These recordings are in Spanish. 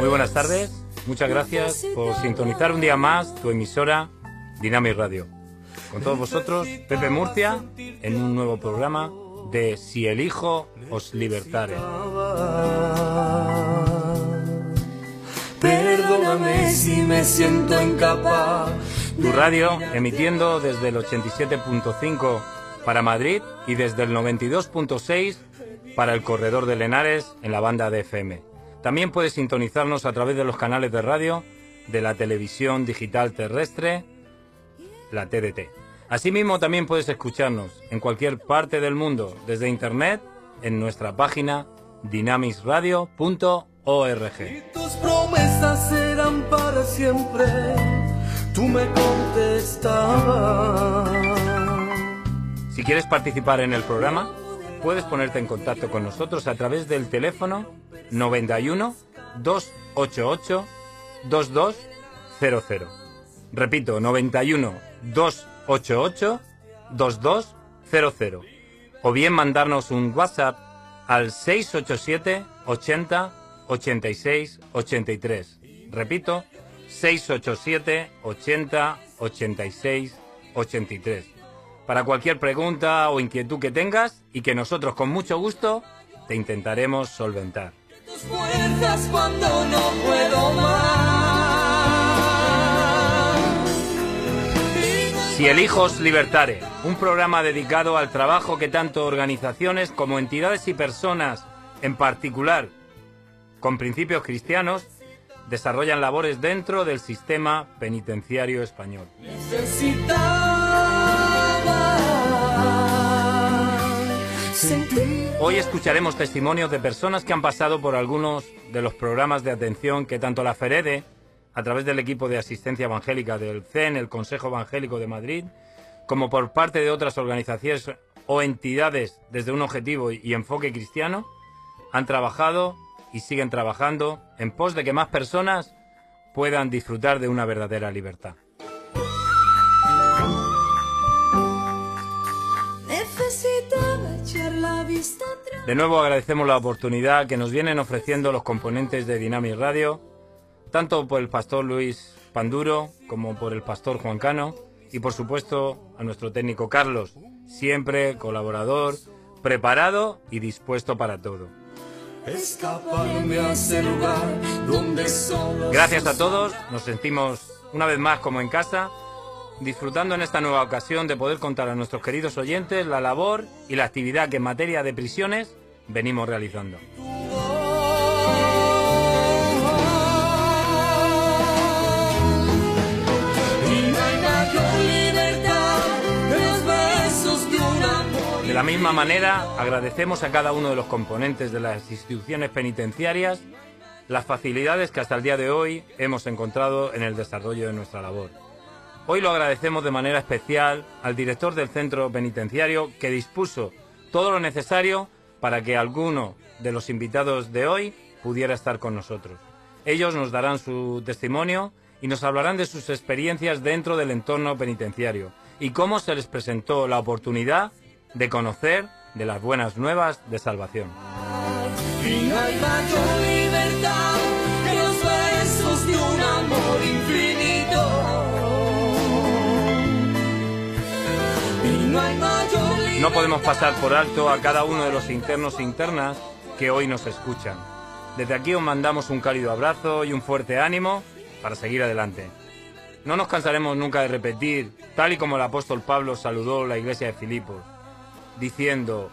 Muy buenas tardes, muchas gracias por sintonizar un día más tu emisora Dynamic Radio. Con todos vosotros, Pepe Murcia, en un nuevo programa de Si el Hijo os libertare. Perdóname si me siento incapaz. Tu radio emitiendo desde el 87.5 para Madrid y desde el 92.6 para el Corredor de Lenares en la banda de FM. También puedes sintonizarnos a través de los canales de radio de la televisión digital terrestre, la TDT. Asimismo, también puedes escucharnos en cualquier parte del mundo desde Internet en nuestra página dynamisradio.org. Tus promesas eran para siempre. Tú me contestabas. Si quieres participar en el programa, puedes ponerte en contacto con nosotros a través del teléfono 91 288 2200. Repito, 91 288 2200. O bien mandarnos un WhatsApp al 687 80 86 83. Repito, 687 80 86 83. Para cualquier pregunta o inquietud que tengas y que nosotros con mucho gusto te intentaremos solventar. Tus fuerzas cuando no puedo más. Si el Hijos Libertare, un programa dedicado al trabajo que tanto organizaciones como entidades y personas, en particular con principios cristianos, desarrollan labores dentro del sistema penitenciario español. Necesitaba sentir. Hoy escucharemos testimonios de personas que han pasado por algunos de los programas de atención que tanto la FEREDE, a través del equipo de asistencia evangélica del CEN, el Consejo Evangélico de Madrid, como por parte de otras organizaciones o entidades desde un objetivo y enfoque cristiano, han trabajado y siguen trabajando en pos de que más personas puedan disfrutar de una verdadera libertad. De nuevo agradecemos la oportunidad que nos vienen ofreciendo los componentes de Dynamic Radio, tanto por el pastor Luis Panduro como por el pastor Juan Cano y por supuesto a nuestro técnico Carlos, siempre colaborador, preparado y dispuesto para todo. Gracias a todos, nos sentimos una vez más como en casa, disfrutando en esta nueva ocasión de poder contar a nuestros queridos oyentes la labor y la actividad que en materia de prisiones venimos realizando. De la misma manera, agradecemos a cada uno de los componentes de las instituciones penitenciarias las facilidades que hasta el día de hoy hemos encontrado en el desarrollo de nuestra labor. Hoy lo agradecemos de manera especial al director del centro penitenciario que dispuso todo lo necesario para que alguno de los invitados de hoy pudiera estar con nosotros. Ellos nos darán su testimonio y nos hablarán de sus experiencias dentro del entorno penitenciario y cómo se les presentó la oportunidad de conocer de las buenas nuevas de salvación. No podemos pasar por alto a cada uno de los internos e internas que hoy nos escuchan. Desde aquí os mandamos un cálido abrazo y un fuerte ánimo para seguir adelante. No nos cansaremos nunca de repetir, tal y como el apóstol Pablo saludó la iglesia de Filipos, diciendo,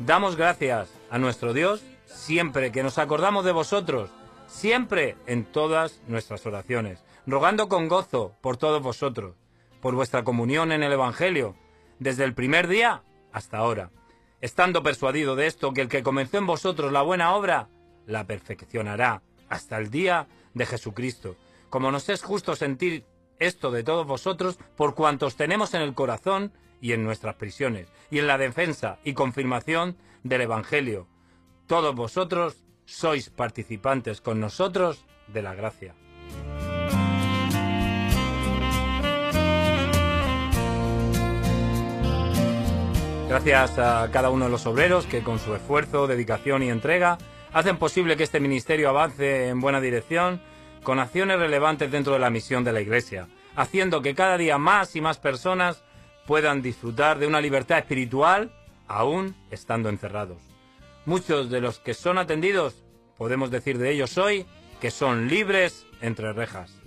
damos gracias a nuestro Dios siempre que nos acordamos de vosotros, siempre en todas nuestras oraciones, rogando con gozo por todos vosotros, por vuestra comunión en el Evangelio, desde el primer día hasta ahora, estando persuadido de esto, que el que comenzó en vosotros la buena obra, la perfeccionará hasta el día de Jesucristo. Como nos es justo sentir esto de todos vosotros, por cuantos tenemos en el corazón y en nuestras prisiones, y en la defensa y confirmación del Evangelio. Todos vosotros sois participantes con nosotros de la gracia. Gracias a cada uno de los obreros que con su esfuerzo, dedicación y entrega hacen posible que este ministerio avance en buena dirección con acciones relevantes dentro de la misión de la Iglesia, haciendo que cada día más y más personas puedan disfrutar de una libertad espiritual aún estando encerrados. Muchos de los que son atendidos, podemos decir de ellos hoy, que son libres entre rejas.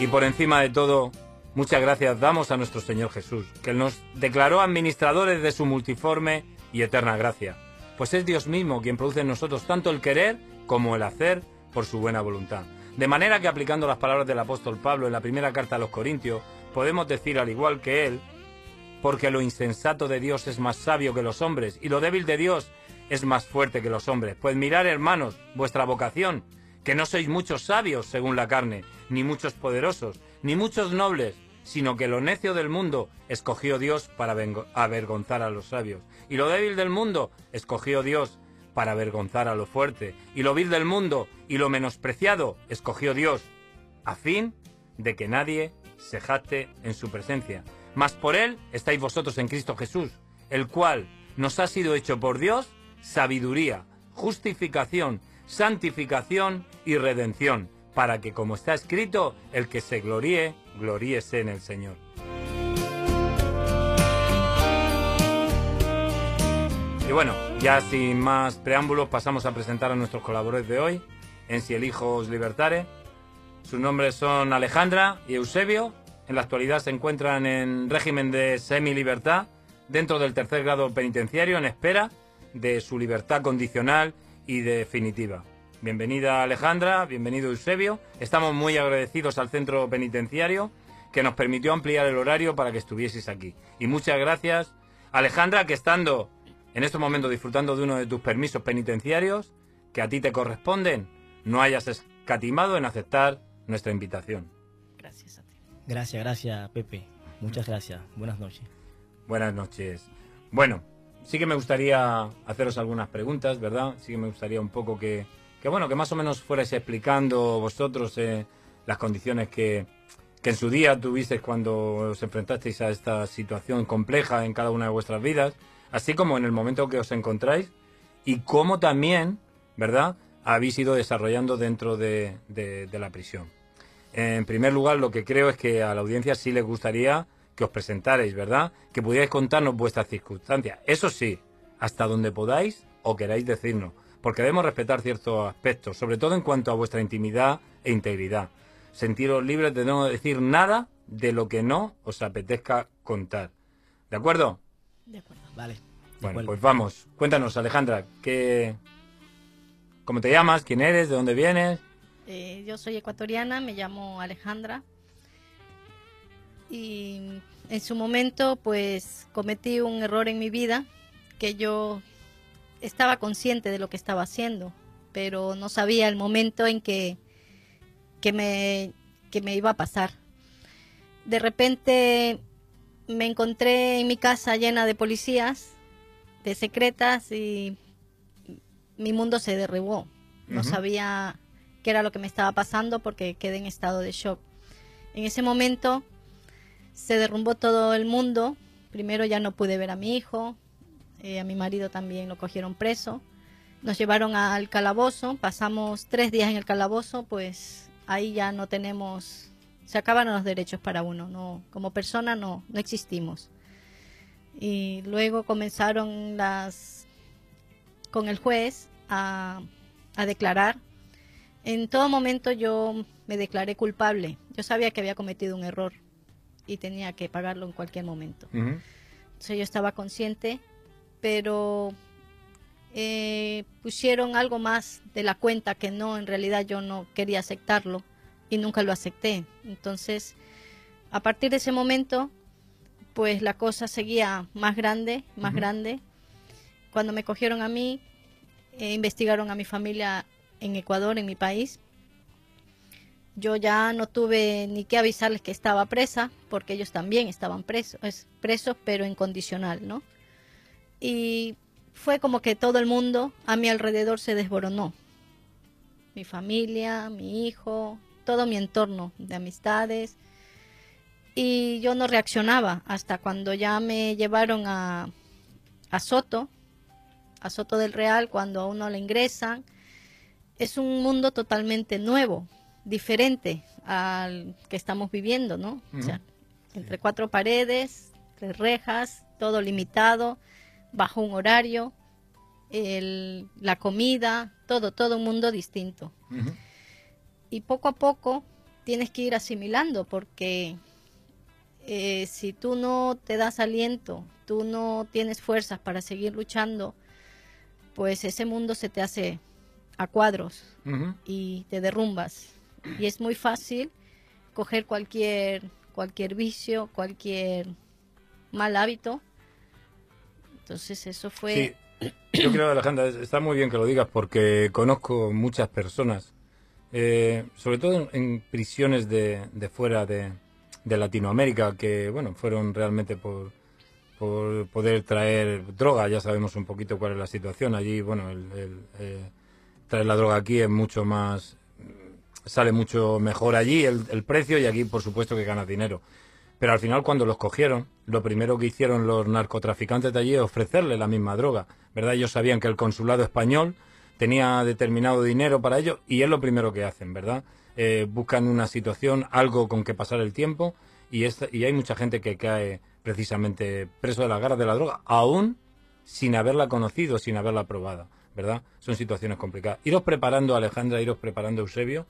Y por encima de todo, muchas gracias damos a nuestro Señor Jesús, que nos declaró administradores de su multiforme y eterna gracia, pues es Dios mismo quien produce en nosotros tanto el querer como el hacer por su buena voluntad. De manera que aplicando las palabras del apóstol Pablo en la primera carta a los Corintios, podemos decir al igual que él, porque lo insensato de Dios es más sabio que los hombres y lo débil de Dios es más fuerte que los hombres. Pues mirad, hermanos, vuestra vocación, que no sois muchos sabios según la carne, ni muchos poderosos, ni muchos nobles, sino que lo necio del mundo escogió Dios para avergonzar a los sabios, y lo débil del mundo escogió Dios para avergonzar a lo fuerte, y lo vil del mundo y lo menospreciado escogió Dios, a fin de que nadie se jacte en su presencia. Mas por él estáis vosotros en Cristo Jesús, el cual nos ha sido hecho por Dios sabiduría, justificación, santificación y redención, para que, como está escrito, el que se gloríe, gloríese en el Señor. Y bueno, ya sin más preámbulos, pasamos a presentar a nuestros colaboradores de hoy, en Si el Hijo libertare. Sus nombres son Alejandra y Eusebio. En la actualidad se encuentran en régimen de semi-libertad dentro del tercer grado penitenciario en espera de su libertad condicional y definitiva. Bienvenida Alejandra, bienvenido Eusebio. Estamos muy agradecidos al centro penitenciario que nos permitió ampliar el horario para que estuvieseis aquí. Y muchas gracias Alejandra, que estando en estos momentos disfrutando de uno de tus permisos penitenciarios que a ti te corresponden, no hayas escatimado en aceptar nuestra invitación. Gracias a ti. Gracias, gracias Pepe. Muchas gracias. Buenas noches. Buenas noches. Bueno, sí que me gustaría haceros algunas preguntas, ¿verdad? Sí que me gustaría un poco que, que bueno, que más o menos fuerais explicando vosotros eh, las condiciones que, que en su día tuvisteis cuando os enfrentasteis a esta situación compleja en cada una de vuestras vidas, así como en el momento que os encontráis y cómo también, ¿verdad?, habéis ido desarrollando dentro de, de, de la prisión. En primer lugar, lo que creo es que a la audiencia sí les gustaría que os presentarais, ¿verdad? Que pudierais contarnos vuestras circunstancias. Eso sí, hasta donde podáis o queráis decirnos, porque debemos respetar ciertos aspectos, sobre todo en cuanto a vuestra intimidad e integridad. Sentiros libres de no decir nada de lo que no os apetezca contar. ¿De acuerdo? De acuerdo. Vale. Bueno, pues vamos. Cuéntanos, Alejandra, ¿qué... ¿cómo te llamas? ¿Quién eres? ¿De dónde vienes? Eh, yo soy ecuatoriana, me llamo Alejandra y en su momento pues cometí un error en mi vida que yo estaba consciente de lo que estaba haciendo, pero no sabía el momento en que, que, me, que me iba a pasar. De repente me encontré en mi casa llena de policías, de secretas y mi mundo se derribó. No sabía qué era lo que me estaba pasando porque quedé en estado de shock. En ese momento se derrumbó todo el mundo. Primero ya no pude ver a mi hijo, eh, a mi marido también lo cogieron preso. Nos llevaron al calabozo, pasamos tres días en el calabozo, pues ahí ya no tenemos, se acabaron los derechos para uno, no, como persona no, no existimos. Y luego comenzaron las, con el juez a, a declarar. En todo momento yo me declaré culpable. Yo sabía que había cometido un error y tenía que pagarlo en cualquier momento. Ujú. Entonces yo estaba consciente, pero eh, pusieron algo más de la cuenta que no, en realidad yo no quería aceptarlo y nunca lo acepté. Entonces, a partir de ese momento, pues la cosa seguía más grande, más grande. Cuando me cogieron a mí, eh, investigaron a mi familia en Ecuador, en mi país. Yo ya no tuve ni que avisarles que estaba presa, porque ellos también estaban presos, es- presos, pero en condicional, ¿no? Y fue como que todo el mundo a mi alrededor se desboronó. Mi familia, mi hijo, todo mi entorno de amistades. y yo no reaccionaba hasta cuando ya me llevaron a, a Soto, a Soto del Real, cuando a uno le ingresan. Es un mundo totalmente nuevo, diferente al que estamos viviendo, ¿no? O sea, entre cuatro paredes, tres rejas, todo limitado, bajo un horario, el- la comida, todo, todo un mundo distinto. Y poco a poco tienes que ir asimilando porque eh, si tú no te das aliento, tú no tienes fuerzas para seguir luchando, pues ese mundo se te hace a cuadros y te derrumbas. Y es muy fácil coger cualquier, cualquier vicio, cualquier mal hábito. Entonces eso fue... Sí, yo creo, Alejandra, es- está muy bien que lo digas porque conozco muchas personas, eh, sobre todo en prisiones de, de fuera de, de Latinoamérica, que, bueno, fueron realmente por, por poder traer droga. Ya sabemos un poquito cuál es la situación allí. Bueno, el, el, eh, traer la droga aquí es mucho más, sale mucho mejor allí el, el precio y aquí, por supuesto, que ganas dinero. Pero al final, cuando los cogieron, lo primero que hicieron los narcotraficantes de allí es ofrecerle la misma droga, ¿verdad? Ellos sabían que el consulado español tenía determinado dinero para ello y es lo primero que hacen, ¿verdad? Eh, buscan una situación, algo con que pasar el tiempo y, es- y hay mucha gente que cae precisamente preso de las garras de la droga, aún sin haberla conocido, sin haberla probado, ¿verdad? Son situaciones complicadas. Iros preparando, Alejandra, iros preparando, Eusebio,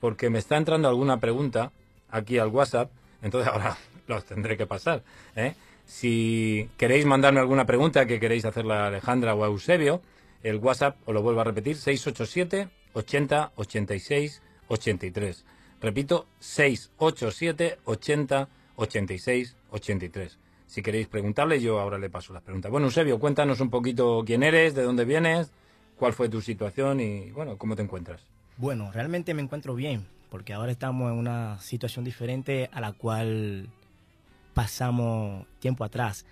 porque me está entrando alguna pregunta aquí al WhatsApp, entonces ahora los tendré que pasar. ¿eh? Si queréis mandarme alguna pregunta que queréis hacerle a Alejandra o a Eusebio, el WhatsApp, os lo vuelvo a repetir, 687 80 86 83. Repito, 687 80 86 83. Si queréis preguntarle, yo ahora le paso las preguntas. Bueno, Eusebio, cuéntanos un poquito quién eres, de dónde vienes, cuál fue tu situación y, bueno, cómo te encuentras. Bueno, realmente me encuentro bien, porque ahora estamos en una situación diferente a la cual pasamos tiempo atrás.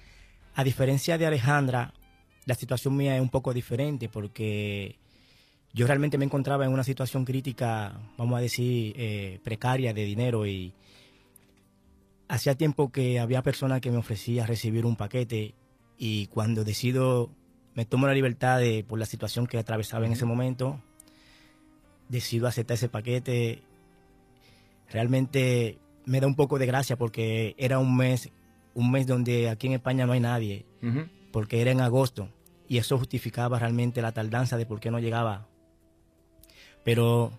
A diferencia de Alejandra, la situación mía es un poco diferente porque yo realmente me encontraba en una situación crítica, vamos a decir, eh, precaria de dinero y hacía tiempo que había personas que me ofrecían recibir un paquete y cuando decido, me tomo la libertad de, por la situación que atravesaba en ese momento, decido aceptar ese paquete. Realmente me da un poco de gracia porque era un mes, un mes donde aquí en España no hay nadie, porque era en agosto y eso justificaba realmente la tardanza de por qué no llegaba. Pero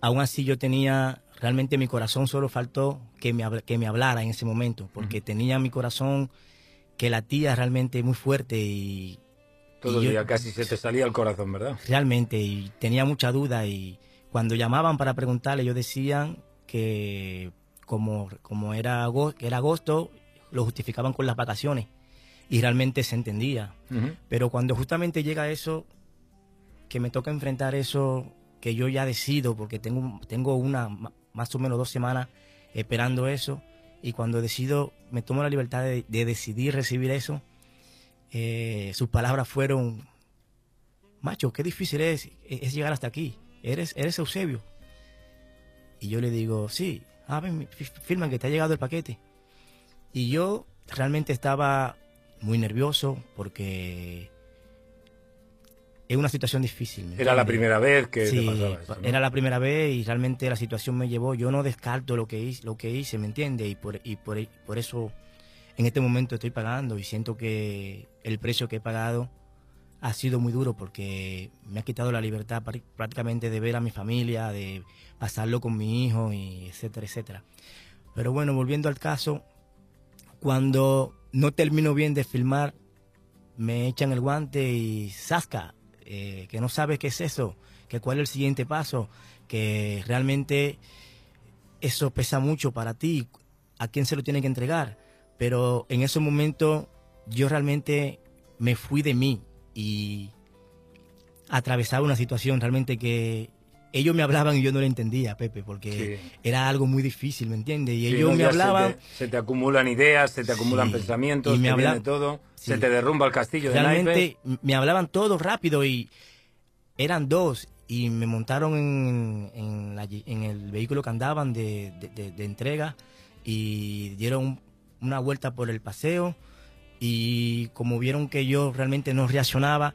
aún así yo tenía, realmente mi corazón solo faltó que me, que me hablara en ese momento, porque tenía mi corazón que latía realmente muy fuerte y Todo el día casi se te salía el corazón, ¿verdad? realmente y tenía mucha duda y cuando llamaban para preguntarle ellos decían que como, como era, ago- que era agosto lo justificaban con las vacaciones. Y realmente se entendía. Pero cuando justamente llega eso que me toca enfrentar eso que yo ya decido porque tengo tengo una más o menos dos semanas esperando eso y cuando decido me tomo la libertad de, de decidir recibir eso eh, sus palabras fueron macho, qué difícil es, es llegar hasta aquí. ¿Eres, eres Eusebio? Y yo le digo, sí, ah, ven, fi- firma que te ha llegado el paquete. Y yo realmente estaba muy nervioso porque es una situación difícil. ¿me Era la entiendes? primera vez que Sí, te pasaba esto, ¿no? era la primera vez y realmente la situación me llevó. Yo no descarto lo que hice, lo que hice ¿me entiende? Y por, y por, por eso en este momento estoy pagando y siento que el precio que he pagado ha sido muy duro porque me ha quitado la libertad pr- prácticamente de ver a mi familia, de pasarlo con mi hijo y etcétera, etcétera. Pero bueno, volviendo al caso, cuando no termino bien de filmar, me echan el guante y ¡zasca! eh, que no sabes qué es eso, que cuál es el siguiente paso, que realmente eso pesa mucho para ti, a quién se lo tiene que entregar. Pero en ese momento yo realmente me fui de mí y atravesaba una situación realmente que ellos me hablaban y yo no lo entendía, Pepe, porque Sí. era algo muy difícil, ¿me entiendes? Y Sí, ellos ¿no? me Ya se te- hablaban... Se te, acumulan ideas, se te acumulan Sí, pensamientos, y me habla- todo, se te derrumba el castillo de realmente me hablaban todo rápido y eran dos y me montaron en, en, la- en el vehículo que andaban de, de- de- de entrega y dieron una vuelta por el paseo y como vieron que yo realmente no reaccionaba,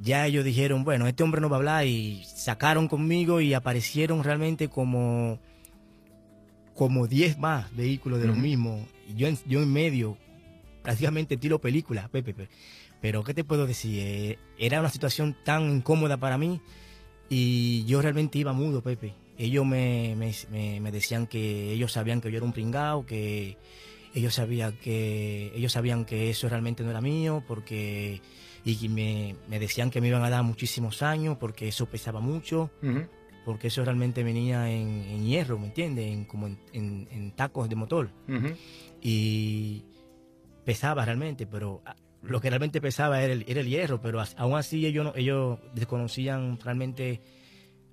ya ellos dijeron, bueno, este hombre no va a hablar y sacaron conmigo y aparecieron realmente como como 10 más vehículos de lo mismo. Y yo en, yo en medio, prácticamente tiro película, Pepe. Pero, ¿qué te puedo decir? Eh, era una situación tan incómoda para mí y yo realmente iba mudo, Pepe. Ellos me, me, me decían que ellos sabían que yo era un pringao, que ellos sabían que ellos sabían que eso realmente no era mío, porque y me, me, decían que me iban a dar muchísimos años porque eso pesaba mucho, porque eso realmente venía en, hierro, ¿me entiendes? En, como en, en, tacos de motor. Y pesaba realmente, pero ah, lo que realmente pesaba era el, era el hierro, pero aún así ellos, ellos desconocían realmente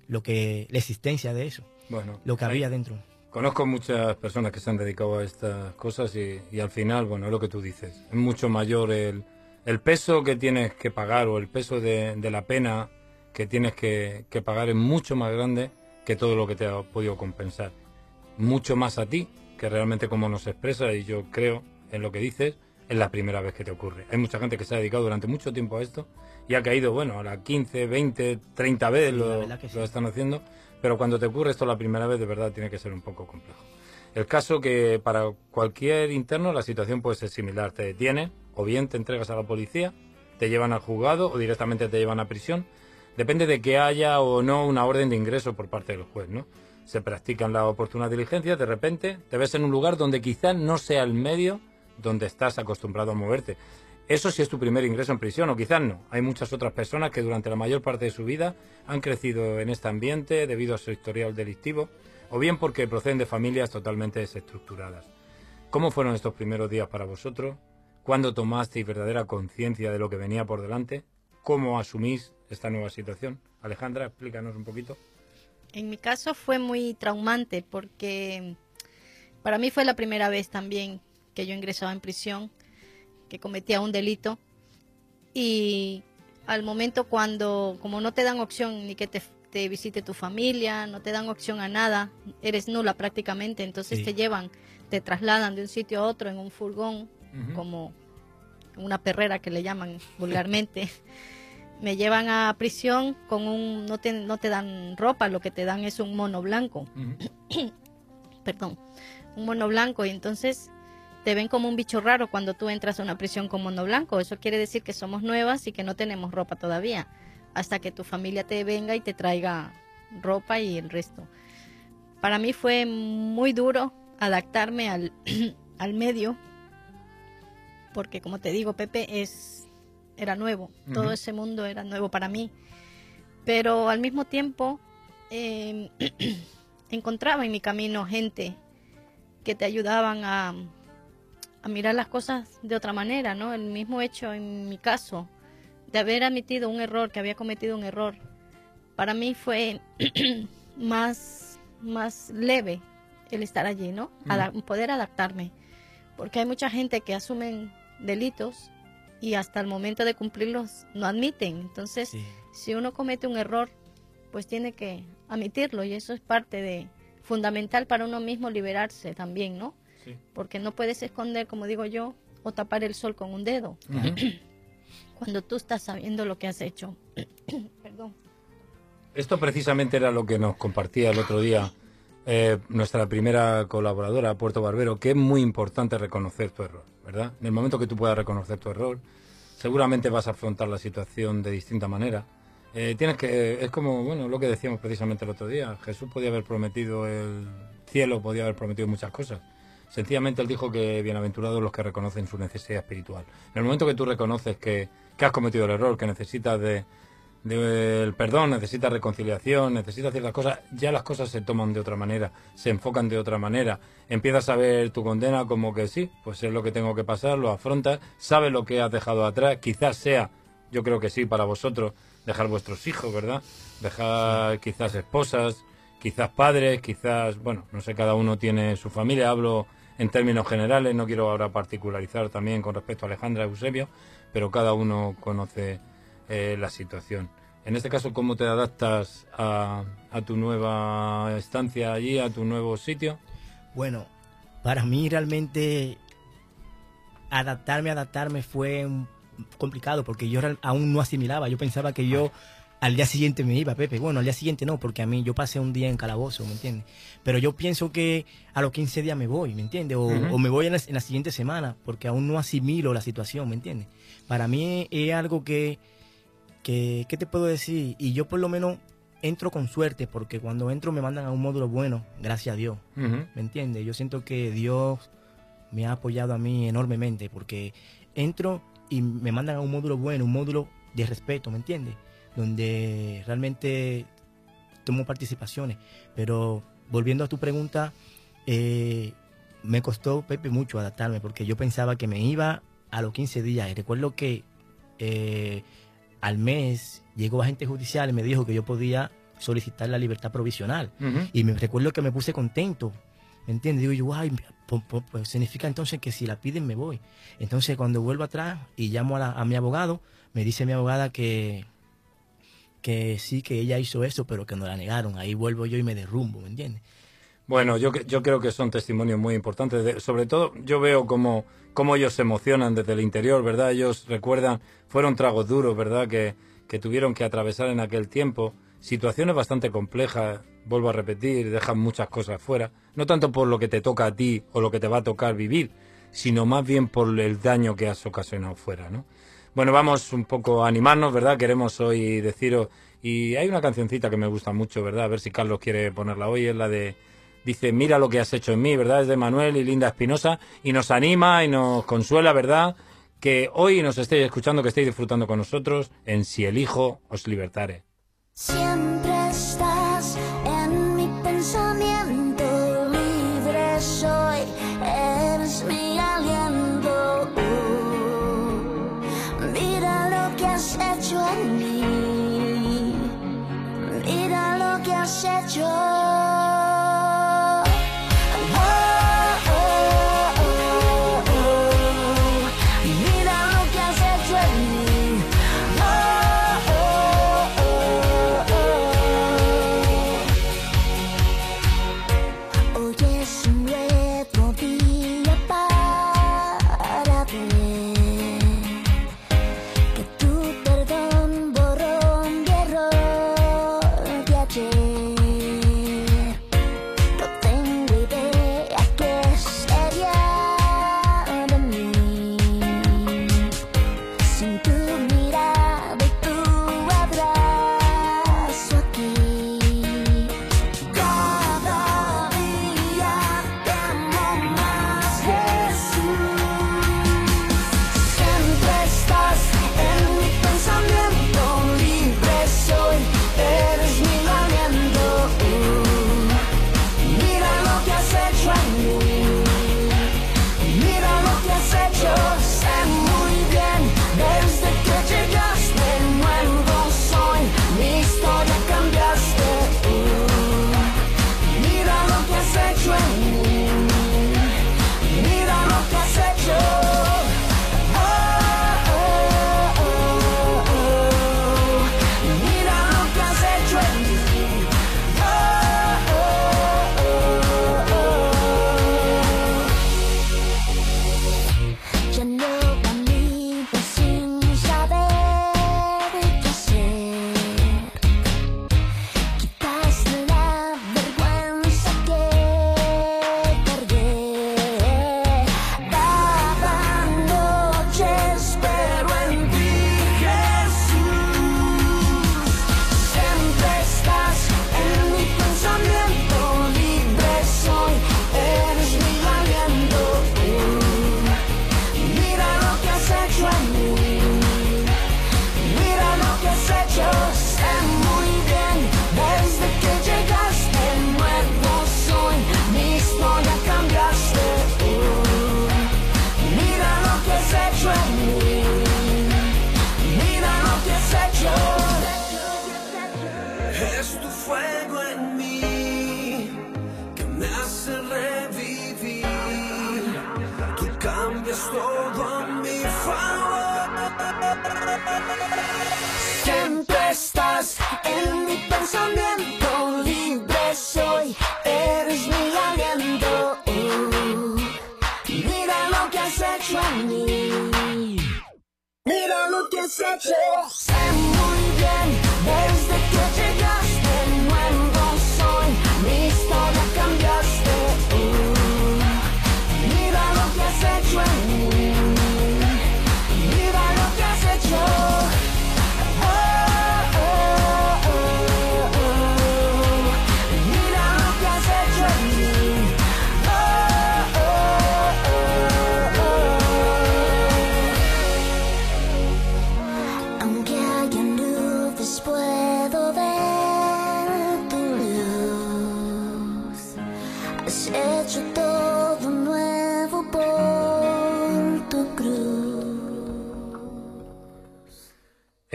lo que la existencia de eso, bueno, lo que había dentro. Conozco muchas personas que se han dedicado a estas cosas y, y al final, bueno, es lo que tú dices, es mucho mayor el el peso que tienes que pagar o el peso de, la pena que tienes que, pagar es mucho más grande que todo lo que te ha podido compensar. Mucho más a ti, que realmente como nos expresa, y yo creo en lo que dices, es la primera vez que te ocurre. Hay mucha gente que se ha dedicado durante mucho tiempo a esto y ha caído, bueno, a las 15, 20, 30 veces lo, lo están haciendo, pero cuando te ocurre esto la primera vez, de verdad tiene que ser un poco complejo. El caso que para cualquier interno la situación puede ser similar. Te detienen, o bien te entregas a la policía, te llevan al juzgado o directamente te llevan a prisión. Depende de que haya o no una orden de ingreso por parte del juez, ¿no? Se practican las oportunas diligencias, de repente te ves en un lugar donde quizás no sea el medio donde estás acostumbrado a moverte. Eso sí es tu primer ingreso en prisión, o quizás no. Hay muchas otras personas que durante la mayor parte de su vida han crecido en este ambiente debido a su historial delictivo, o bien porque proceden de familias totalmente desestructuradas. ¿Cómo fueron estos primeros días para vosotros? ¿Cuándo tomasteis verdadera conciencia de lo que venía por delante? ¿Cómo asumís esta nueva situación? Alejandra, explícanos un poquito. En mi caso fue muy traumante porque para mí fue la primera vez también que yo ingresaba en prisión, que cometía un delito. Y al momento cuando, como no te dan opción ni que te, visite tu familia, no te dan opción a nada, eres nula prácticamente, entonces te llevan, te trasladan de un sitio a otro en un furgón como una perrera que le llaman vulgarmente. me llevan a prisión con un no te, no te dan ropa, lo que te dan es un mono blanco. Perdón, un mono blanco. Y entonces te ven como un bicho raro cuando tú entras a una prisión con mono blanco. Eso quiere decir que somos nuevas y que no tenemos ropa todavía, hasta que tu familia te venga y te traiga ropa y el resto. Para mí fue muy duro adaptarme al, al medio porque como te digo, Pepe es era nuevo, todo ese mundo era nuevo para mí, pero al mismo tiempo em, encontraba en mi camino gente que te ayudaban a, a mirar las cosas de otra manera, ¿no? El mismo hecho en mi caso de haber admitido un error, que había cometido un error, para mí fue más, más leve el estar allí, ¿no? poder adaptarme. Porque hay mucha gente que asumen delitos y hasta el momento de cumplirlos no admiten. Entonces, si uno comete un error, pues tiene que admitirlo y eso es parte de fundamental para uno mismo liberarse también, ¿no? Porque no puedes esconder, como digo yo, o tapar el sol con un dedo. Cuando tú estás sabiendo lo que has hecho. Perdón. Esto precisamente era lo que nos compartía el otro día eh, nuestra primera colaboradora, Puerto Barbero, que es muy importante reconocer tu error, ¿verdad? En el momento que tú puedas reconocer tu error, seguramente vas a afrontar la situación de distinta manera. Eh, tienes que, es como, bueno, lo que decíamos precisamente el otro día, Jesús podía haber prometido el cielo, podía haber prometido muchas cosas. Sencillamente él dijo que bienaventurados los que reconocen su necesidad espiritual. En el momento que tú reconoces que, que has cometido el error, que necesitas de, del perdón, necesita reconciliación, necesita ciertas cosas, ya las cosas se toman de otra manera, se enfocan de otra manera. Empiezas a ver tu condena como que sí, pues es lo que tengo que pasar, lo afrontas, sabes lo que has dejado atrás, quizás sea, yo creo que sí, para vosotros, dejar vuestros hijos, ¿verdad? Dejar quizás esposas, quizás padres, quizás, bueno, no sé, cada uno tiene su familia, hablo en términos generales, no quiero ahora particularizar también con respecto a Alejandra Eusebio, pero cada uno conoce eh, la situación. En este caso, ¿cómo te adaptas a, tu nueva estancia allí, a tu nuevo sitio? Bueno, para mí realmente adaptarme, adaptarme fue un- complicado porque yo aún no asimilaba. Yo pensaba que yo al día siguiente me iba, Pepe. Bueno, al día siguiente no, porque a mí yo pasé un día en calabozo, ¿me entiendes? Pero yo pienso que a los 15 días me voy, ¿me entiendes? O, o me voy en la, en la siguiente semana porque aún no asimilo la situación, ¿me entiendes? Para mí es algo que, que, ¿qué te puedo decir? Y yo por lo menos entro con suerte porque cuando entro me mandan a un módulo bueno, gracias a Dios. ¿Me entiendes? Yo siento que Dios me ha apoyado a mí enormemente porque entro y me mandan a un módulo bueno, un módulo de respeto, ¿me entiendes? Donde realmente tomo participaciones. Pero volviendo a tu pregunta, eh, me costó, Pepe, mucho adaptarme porque yo pensaba que me iba a los 15 días. Y recuerdo que eh, al mes llegó agente judicial y me dijo que yo podía solicitar la libertad provisional. Y me recuerdo que me puse contento. ¿Me entiendes? Digo yo, ay, pues significa entonces que si la piden me voy. Entonces cuando vuelvo atrás y llamo a, la- a mi abogado, me dice mi abogada que, que sí, que ella hizo eso, pero que no la negaron. Ahí vuelvo yo y me derrumbo, ¿me entiendes? Bueno, yo, yo creo que son testimonios muy importantes. De- sobre todo, yo veo cómo, cómo ellos se emocionan desde el interior, ¿verdad? Ellos recuerdan, fueron tragos duros, ¿verdad? Que, que tuvieron que atravesar en aquel tiempo. Situaciones bastante complejas, vuelvo a repetir, dejan muchas cosas fuera. No tanto por lo que te toca a ti o lo que te va a tocar vivir, sino más bien por el daño que has ocasionado fuera, ¿no? Bueno, vamos un poco a animarnos, ¿verdad? Queremos hoy deciros. Y hay una cancioncita que me gusta mucho, ¿verdad? A ver si Carlos quiere ponerla hoy, es la de. Dice, mira lo que has hecho en mí, ¿verdad? Es de Manuel y Linda Espinosa. Y nos anima y nos consuela, ¿verdad? Que hoy nos estéis escuchando, que estéis disfrutando con nosotros en Si elijo, os libertare. Mira lo que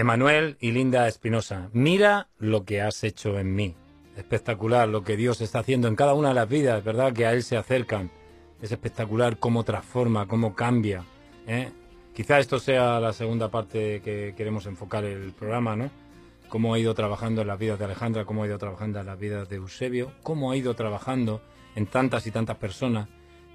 Emanuel y Linda Espinosa, mira lo que has hecho en mí. Espectacular lo que Dios está haciendo en cada una de las vidas, ¿verdad? Que a Él se acercan. Es espectacular cómo transforma, cómo cambia. ¿eh? Quizá esto sea la segunda parte que queremos enfocar el programa, ¿no? Cómo ha ido trabajando en las vidas de Alejandra, cómo ha ido trabajando en las vidas de Eusebio, cómo ha ido trabajando en tantas y tantas personas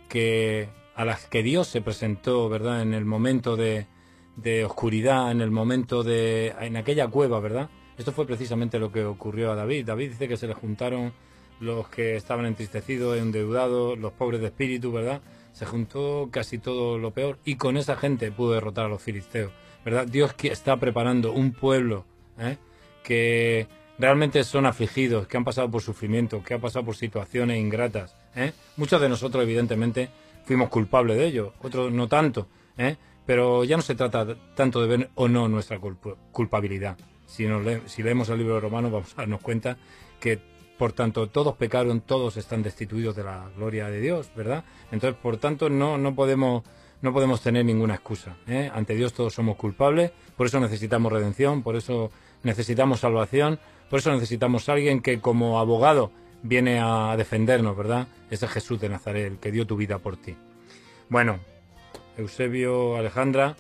que a las que Dios se presentó, ¿verdad? En el momento de, de oscuridad, en el momento de... en aquella cueva, ¿verdad? Esto fue precisamente lo que ocurrió a David. David dice que se le juntaron los que estaban entristecidos, endeudados, los pobres de espíritu, ¿verdad? Se juntó casi todo lo peor y con esa gente pudo derrotar a los filisteos, ¿verdad? Dios está preparando un pueblo ¿eh? que realmente son afligidos, que han pasado por sufrimiento, que han pasado por situaciones ingratas. ¿eh? Muchos de nosotros, evidentemente, fuimos culpables de ello, otros no tanto, ¿eh? Pero ya no se trata tanto de ver o no nuestra culp- culpabilidad. Si, nos si leemos el libro de Romanos vamos a darnos cuenta que, por tanto, todos pecaron, todos están destituidos de la gloria de Dios, ¿verdad? Entonces, por tanto, no, no podemos no podemos tener ninguna excusa. ¿eh? Ante Dios todos somos culpables, por eso necesitamos redención, por eso necesitamos salvación, por eso necesitamos alguien que como abogado viene a defendernos, ¿verdad? Ese Jesús de Nazaret, el que dio tu vida por ti. Bueno, Eusebio, Alejandra,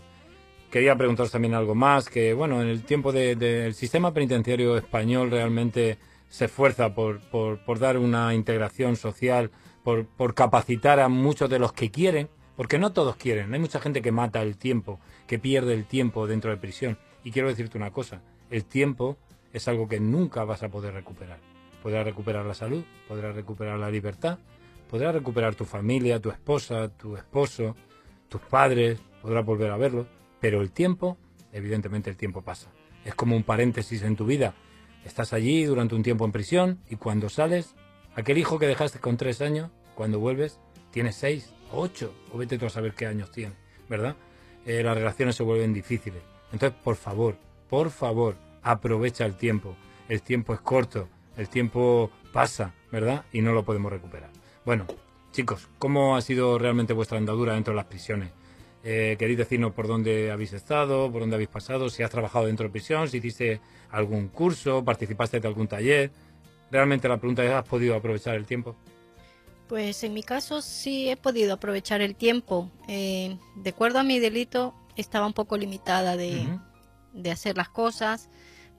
quería preguntaros también algo más, que bueno, en el tiempo de- del sistema penitenciario español realmente se esfuerza por, por- por dar una integración social, por, por capacitar a muchos de los que quieren, porque no todos quieren, hay mucha gente que mata el tiempo, que pierde el tiempo dentro de prisión. Y quiero decirte una cosa, el tiempo es algo que nunca vas a poder recuperar. Podrás recuperar la salud, podrás recuperar la libertad, podrás recuperar tu familia, tu esposa, tu esposo, tus padres, podrás volver a verlos, pero el tiempo, evidentemente el tiempo pasa. Es como un paréntesis en tu vida. Estás allí durante un tiempo en prisión y cuando sales, aquel hijo que dejaste con tres años, cuando vuelves, tienes seis, ocho, o vete tú a saber qué años tiene, ¿verdad? Eh, las relaciones se vuelven difíciles. Entonces, por favor, por favor, aprovecha el tiempo. El tiempo es corto, el tiempo pasa, ¿verdad? Y no lo podemos recuperar. Bueno, chicos, ¿cómo ha sido realmente vuestra andadura dentro de las prisiones? Eh, ¿Queréis decirnos por dónde habéis estado, por dónde habéis pasado, si has trabajado dentro de prisión, si hiciste algún curso, participaste de algún taller? Realmente la pregunta es, ¿has podido aprovechar el tiempo? Pues en mi caso sí he podido aprovechar el tiempo. Eh, de acuerdo a mi delito, estaba un poco limitada de, hacer las cosas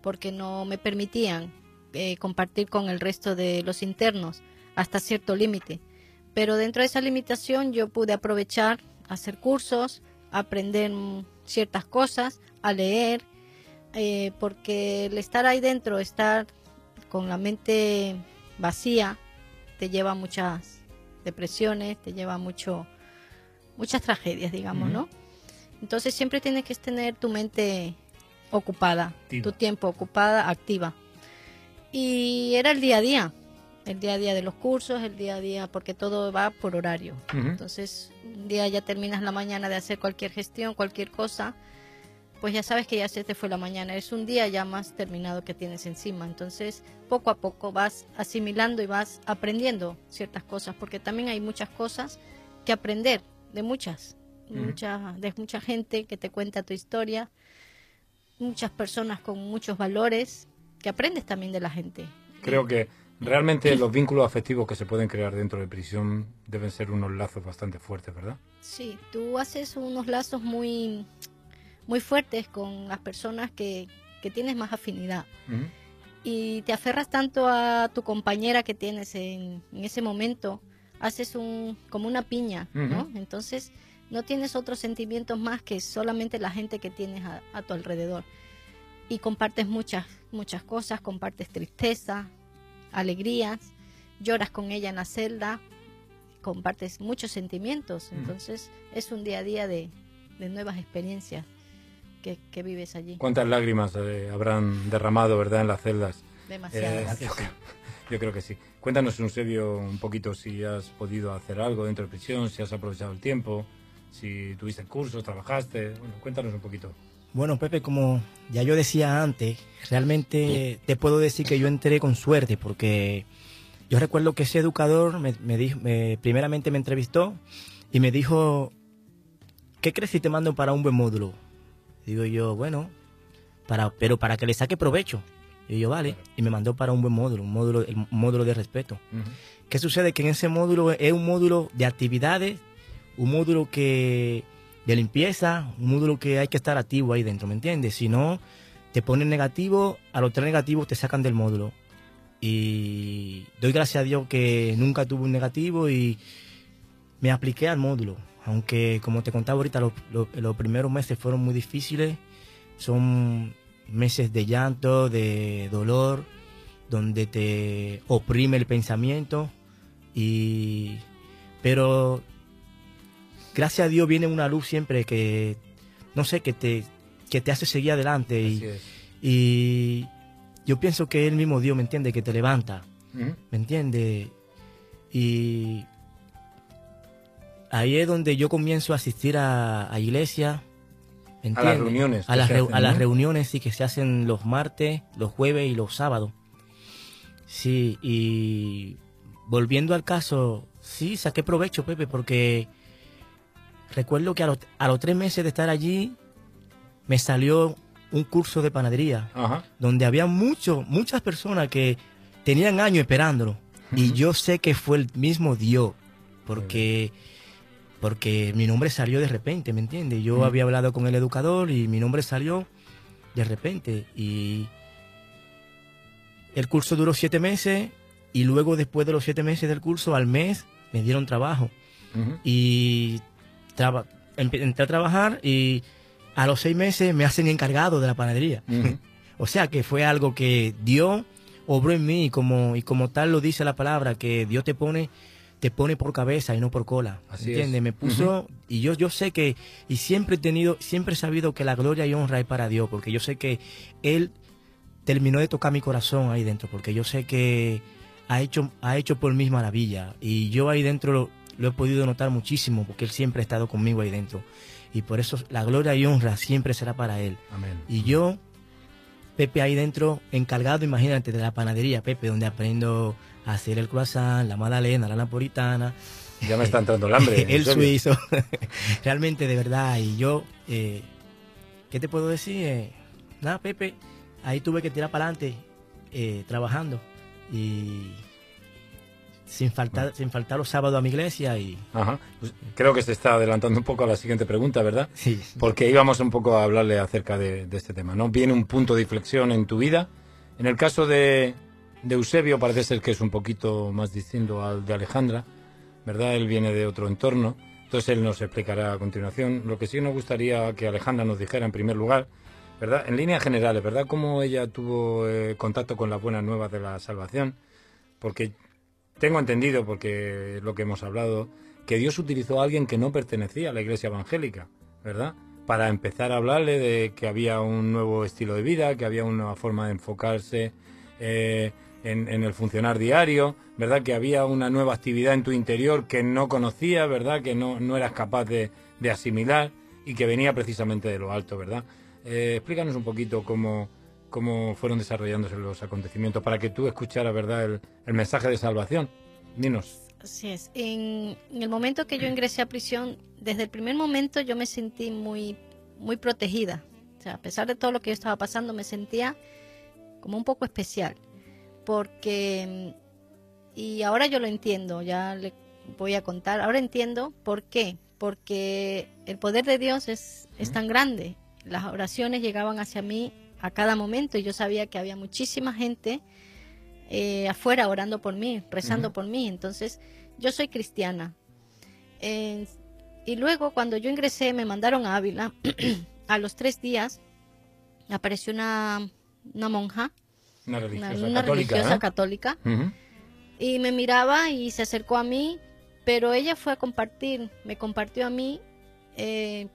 porque no me permitían eh, compartir con el resto de los internos hasta cierto límite. Pero dentro de esa limitación yo pude aprovechar, hacer cursos, aprender ciertas cosas, a leer, eh, porque el estar ahí dentro, estar con la mente vacía, te lleva a muchas depresiones, te lleva a mucho, muchas tragedias, digamos. ¿no? Entonces siempre tienes que tener tu mente ocupada, Activa. tu tiempo ocupada, activa. Y era el día a día, el día a día de los cursos, el día a día, porque todo va por horario. Ujú. Entonces, un día ya terminas la mañana de hacer cualquier gestión, cualquier cosa, pues ya sabes que ya se te fue la mañana. Es un día ya más terminado que tienes encima. Entonces, poco a poco vas asimilando y vas aprendiendo ciertas cosas, porque también hay muchas cosas que aprender, de muchas, mucha, de mucha gente que te cuenta tu historia, muchas personas con muchos valores, que aprendes también de la gente. Creo que realmente los vínculos afectivos que se pueden crear dentro de prisión deben ser unos lazos bastante fuertes, ¿verdad? Sí, tú haces unos lazos muy, muy fuertes con las personas que, que tienes más afinidad y te aferras tanto a tu compañera que tienes en, en ese momento, haces un como una piña, ¿no? Entonces No tienes otros sentimientos más que solamente la gente que tienes a, a tu alrededor. Y compartes muchas, muchas cosas, compartes tristeza, alegrías, lloras con ella en la celda, compartes muchos sentimientos. Entonces es un día a día de, de nuevas experiencias que, que vives allí. ¿Cuántas lágrimas eh, habrán derramado, verdad, en las celdas? Demasiadas. Eh, yo, creo, yo creo que sí. Cuéntanos, Eusebio, un poquito si has podido hacer algo dentro de prisión, si has aprovechado el tiempo, si tuviste cursos, trabajaste. Bueno, cuéntanos un poquito. Bueno, Pepe, como ya yo decía antes, realmente te puedo decir que yo entré con suerte porque yo recuerdo que ese educador me, me dijo, me- primeramente me entrevistó y me dijo, ¿qué crees si te mando para un buen módulo? Digo yo, bueno, para, pero para que le saque provecho. Y yo, vale, y me mandó para un buen módulo, un módulo, el módulo de respeto. ¿Qué sucede? Que en ese módulo es un módulo de actividades, un módulo que de limpieza, un módulo que hay que estar activo ahí dentro, ¿me entiendes? Si no, te ponen negativo, a los tres negativos te sacan del módulo. Y doy gracias a Dios que nunca tuve un negativo y me apliqué al módulo. Aunque, como te contaba ahorita, los, los- primeros meses fueron muy difíciles. Son meses de llanto, de dolor, donde te oprime el pensamiento. Y, pero gracias a Dios viene una luz siempre que, no sé, que te, que te hace seguir adelante. Y, y yo pienso que el mismo Dios, ¿me entiende? Que te levanta. ¿me entiendes? Y ahí es donde yo comienzo a asistir a, a iglesia. ¿me A las reuniones A las, hacen, a las reuniones, sí, que se hacen los martes, los jueves y los sábados. Sí, y volviendo al caso, sí, saqué provecho, Pepe, porque recuerdo que a los, a los tres meses de estar allí me salió un curso de panadería Ajá. donde había muchos, muchas personas que tenían años esperándolo. Y yo sé que fue el mismo Dios, porque, porque mi nombre salió de repente, ¿me entiendes? Yo había hablado con el educador y mi nombre salió de repente. Y el curso duró siete meses y luego después de los siete meses del curso, al mes, me dieron trabajo. Y traba- entré a trabajar y a los seis meses me hacen encargado de la panadería. O sea que fue algo que Dios obró en mí y como, y como tal lo dice la palabra, que Dios te pone, te pone por cabeza y no por cola. Así ¿Entiendes? es. Me puso, y yo, yo sé que, y siempre he tenido, siempre he sabido que la gloria y honra es para Dios, porque yo sé que Él terminó de tocar mi corazón ahí dentro, porque yo sé que ha hecho, ha hecho por mí maravilla. Y yo ahí dentro lo, he podido notar muchísimo, porque Él siempre ha estado conmigo ahí dentro. Y por eso la gloria y honra siempre será para Él. Amén. Y yo, Pepe, ahí dentro, encargado, imagínate, de la panadería, Pepe, donde aprendo a hacer el croissant, la magdalena, la napolitana, Ya me está entrando el hambre. el suizo. Realmente, de verdad. Y yo, eh, ¿qué te puedo decir? Eh, nada, Pepe, ahí tuve que tirar para adelante, eh, trabajando. Y sin faltar, sin faltar los sábados a mi iglesia y... Ajá. Pues creo que se está adelantando un poco a la siguiente pregunta, ¿verdad? Sí, Porque íbamos un poco a hablarle acerca de, de este tema, ¿no? Viene un punto de inflexión en tu vida. En el caso de, de Eusebio parece ser que es un poquito más distinto al de Alejandra, ¿verdad? Él viene de otro entorno, entonces él nos explicará a continuación. Lo que sí nos gustaría que Alejandra nos dijera en primer lugar, ¿verdad? En líneas generales, ¿verdad? Cómo ella tuvo eh, contacto con las buenas nuevas de la salvación, porque tengo entendido, porque lo que hemos hablado, que Dios utilizó a alguien que no pertenecía a la iglesia evangélica, ¿verdad? Para empezar a hablarle de que había un nuevo estilo de vida, que había una forma de enfocarse eh, en, el funcionar diario, ¿verdad? Que había una nueva actividad en tu interior que no conocía, ¿verdad? Que no, no eras capaz de, de asimilar y que venía precisamente de lo alto, ¿verdad? Eh, explícanos un poquito cómo, cómo fueron desarrollándose los acontecimientos para que tú escucharas, ¿verdad? El, el mensaje de salvación. Dinos. Así es. En, en el momento que yo ingresé a prisión, desde el primer momento yo me sentí muy, muy protegida. O sea, a pesar de todo lo que yo estaba pasando, me sentía como un poco especial. Porque, y ahora yo lo entiendo, ya le voy a contar, ahora entiendo por qué. Porque el poder de Dios es, es tan grande. Las oraciones llegaban hacia mí a cada momento y yo sabía que había muchísima gente eh, afuera orando por mí, rezando por mí. Entonces, yo soy cristiana. Y luego, cuando yo ingresé, me mandaron a Ávila. a los tres días apareció una, una monja, Una una, religiosa una católica. religiosa ¿eh? católica, y me miraba y se acercó a mí, pero ella fue a compartir, me compartió a mí eh,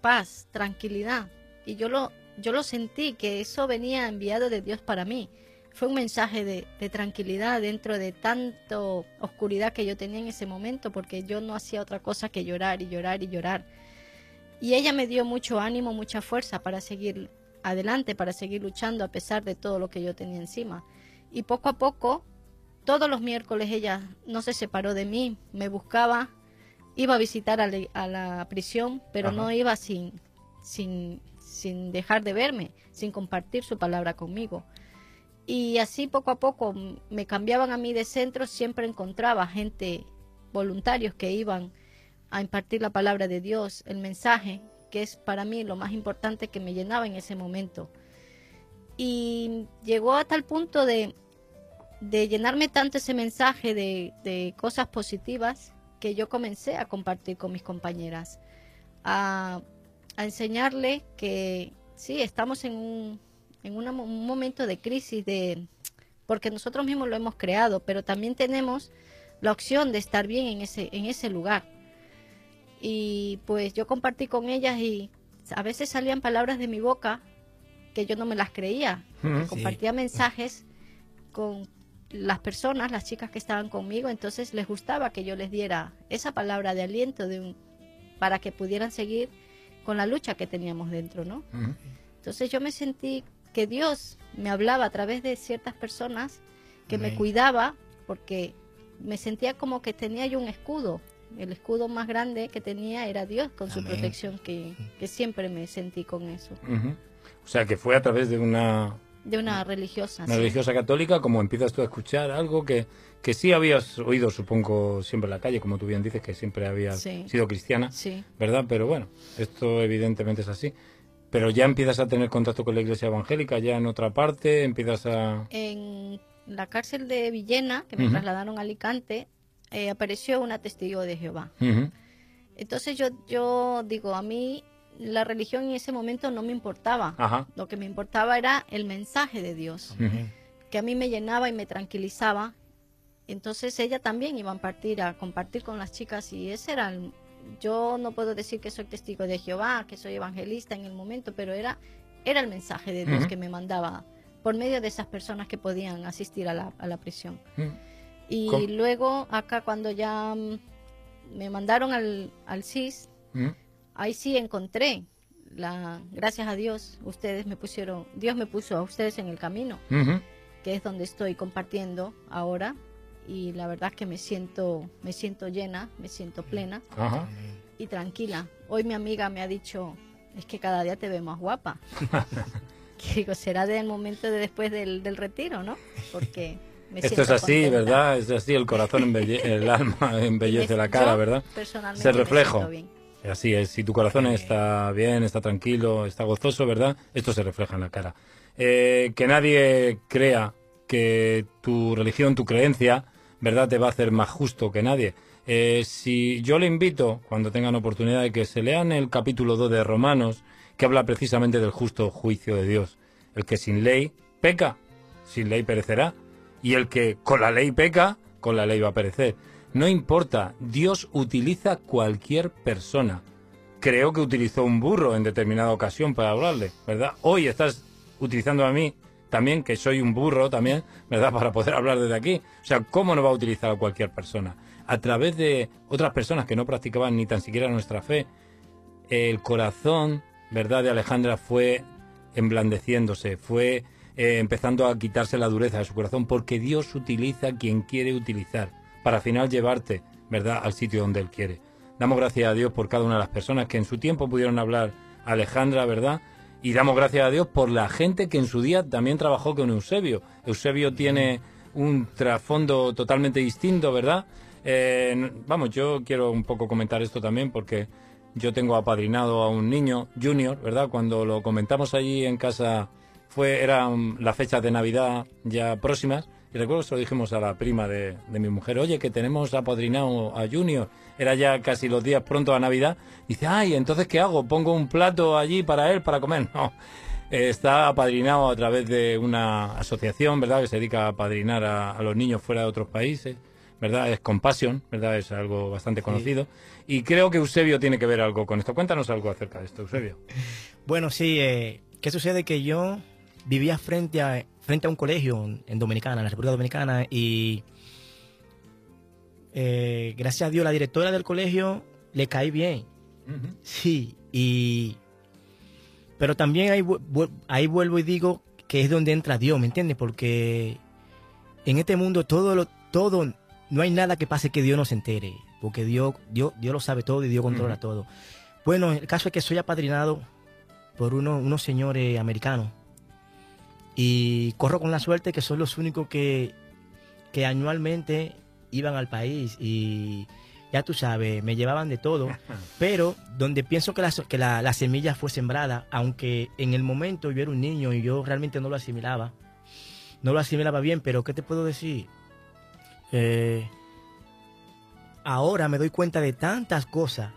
paz, tranquilidad. Y yo lo, yo lo sentí, que eso venía enviado de Dios para mí. Fue un mensaje de, de tranquilidad dentro de tanto oscuridad que yo tenía en ese momento, porque yo no hacía otra cosa que llorar y llorar y llorar. Y ella me dio mucho ánimo, mucha fuerza para seguir adelante, para seguir luchando a pesar de todo lo que yo tenía encima. Y poco a poco, todos los miércoles ella no se separó de mí, me buscaba, iba a visitar a, la- a la prisión, pero Ajá. no iba sin, sin, sin dejar de verme, sin compartir su palabra conmigo. Y así poco a poco me cambiaban a mí de centro, siempre encontraba gente, voluntarios que iban a impartir la palabra de Dios, el mensaje, que es para mí lo más importante que me llenaba en ese momento. Y llegó a tal punto de, de llenarme tanto ese mensaje de, de cosas positivas que yo comencé a compartir con mis compañeras, a, a enseñarle que sí, estamos en un, en una un momento de crisis, de, porque nosotros mismos lo hemos creado, pero también tenemos la opción de estar bien en ese, en ese lugar. Y pues yo compartí con ellas y a veces salían palabras de mi boca que yo no me las creía. Sí. Compartía mensajes con las personas, las chicas que estaban conmigo, entonces les gustaba que yo les diera esa palabra de aliento de un, para que pudieran seguir con la lucha que teníamos dentro, ¿no? Ujú. Entonces yo me sentí que Dios me hablaba a través de ciertas personas que me Amén. cuidaba porque me sentía como que tenía yo un escudo. El escudo más grande que tenía era Dios con su Amén. protección que, que siempre me sentí con eso. Ujú. O sea, que fue a través de una, De una religiosa. una sí. religiosa católica como empiezas tú a escuchar algo que, que sí habías oído, supongo, siempre en la calle, como tú bien dices, que siempre habías Sí. sido cristiana, Sí. ¿verdad? Pero bueno, esto evidentemente es así. Pero ya empiezas a tener contacto con la iglesia evangélica, ya en otra parte, empiezas a... En la cárcel de Villena, que me trasladaron a Alicante, eh, apareció una testigo de Jehová. Entonces yo, yo digo, a mí la religión en ese momento no me importaba. Ajá. Lo que me importaba era el mensaje de Dios, Amén. que a mí me llenaba y me tranquilizaba. Entonces ella también iba a partir a compartir con las chicas y ese era el- yo no puedo decir que soy testigo de Jehová, que soy evangelista en el momento, pero era era el mensaje de Dios que me mandaba por medio de esas personas que podían asistir a la, a la prisión. Y ¿Cómo? luego acá cuando ya mm, me mandaron al, al CIS. Ahí sí encontré la gracias a Dios ustedes me pusieron Dios me puso a ustedes en el camino Ujú. que es donde estoy compartiendo ahora y la verdad que me siento me siento llena me siento plena Ajá. Amén. y tranquila hoy mi amiga me ha dicho es que cada día te ve más guapa que digo será del momento de después del, del retiro no porque me Esto es así, contenta. ¿verdad? Es así, el corazón, embelle- el alma embellece me- la cara, ¿verdad? personalmente me reflejo. siento bien. Así es, si tu corazón está bien, está tranquilo, está gozoso, ¿verdad? Esto se refleja en la cara. Eh, que nadie crea que tu religión, tu creencia, ¿verdad? Te va a hacer más justo que nadie. Eh, si yo le invito, cuando tengan oportunidad, de que se lean el capítulo 2 de Romanos, que habla precisamente del justo juicio de Dios. El que sin ley peca, sin ley perecerá. Y el que con la ley peca, con la ley va a perecer. No importa, Dios utiliza cualquier persona. Creo que utilizó un burro en determinada ocasión para hablarle, ¿verdad? Hoy estás utilizando a mí también, que soy un burro también, ¿verdad? Para poder hablar desde aquí. O sea, ¿cómo no va a utilizar a cualquier persona? A través de otras personas que no practicaban ni tan siquiera nuestra fe, el corazón, ¿verdad?, de Alejandra fue emblandeciéndose, fue eh, empezando a quitarse la dureza de su corazón, porque Dios utiliza quien quiere utilizar, para al final llevarte, ¿verdad?, al sitio donde Él quiere. Damos gracias a Dios por cada una de las personas que en su tiempo pudieron hablar a Alejandra, ¿verdad? Y damos gracias a Dios por la gente que en su día también trabajó con Eusebio. Eusebio tiene un trasfondo totalmente distinto, ¿verdad? Eh, vamos, yo quiero un poco comentar esto también porque yo tengo apadrinado a un niño, Junior, ¿verdad? Cuando lo comentamos allí en casa, fue eran las fechas de Navidad ya próximas Y recuerdo que se lo dijimos a la prima de, de mi mujer, oye, que tenemos apadrinado a Junior. Era ya casi los días pronto a Navidad. Dice, ay, entonces ¿qué hago? ¿Pongo un plato allí para él, para comer? No. Eh, Está apadrinado a través de una asociación, ¿verdad?, que se dedica a apadrinar a, a los niños fuera de otros países, ¿verdad? Es Compassion, ¿verdad? Es algo bastante conocido. Y creo que Eusebio tiene que ver algo con esto. Cuéntanos algo acerca de esto, Eusebio. Bueno, sí, eh, ¿qué sucede? Que yo vivía frente a, frente a un colegio en- Dominicana, en la República Dominicana, y eh, gracias a Dios la directora del colegio le caí bien. Sí, y... Pero también ahí, ahí vuelvo y digo que es donde entra Dios, ¿me entiendes? Porque en este mundo todo lo, todo, no hay nada que pase que Dios no se entere, porque Dios, Dios, Dios lo sabe todo y Dios controla todo. Bueno, el caso es que soy apadrinado por uno- unos señores americanos y corro con la suerte que son los únicos que, que anualmente iban al país y ya tú sabes, me llevaban de todo, pero donde pienso que la, que la, la semilla fue sembrada, aunque en el momento yo era un niño y yo realmente no lo asimilaba, no lo asimilaba bien, pero ¿qué te puedo decir? Eh, ahora me doy cuenta de tantas cosas,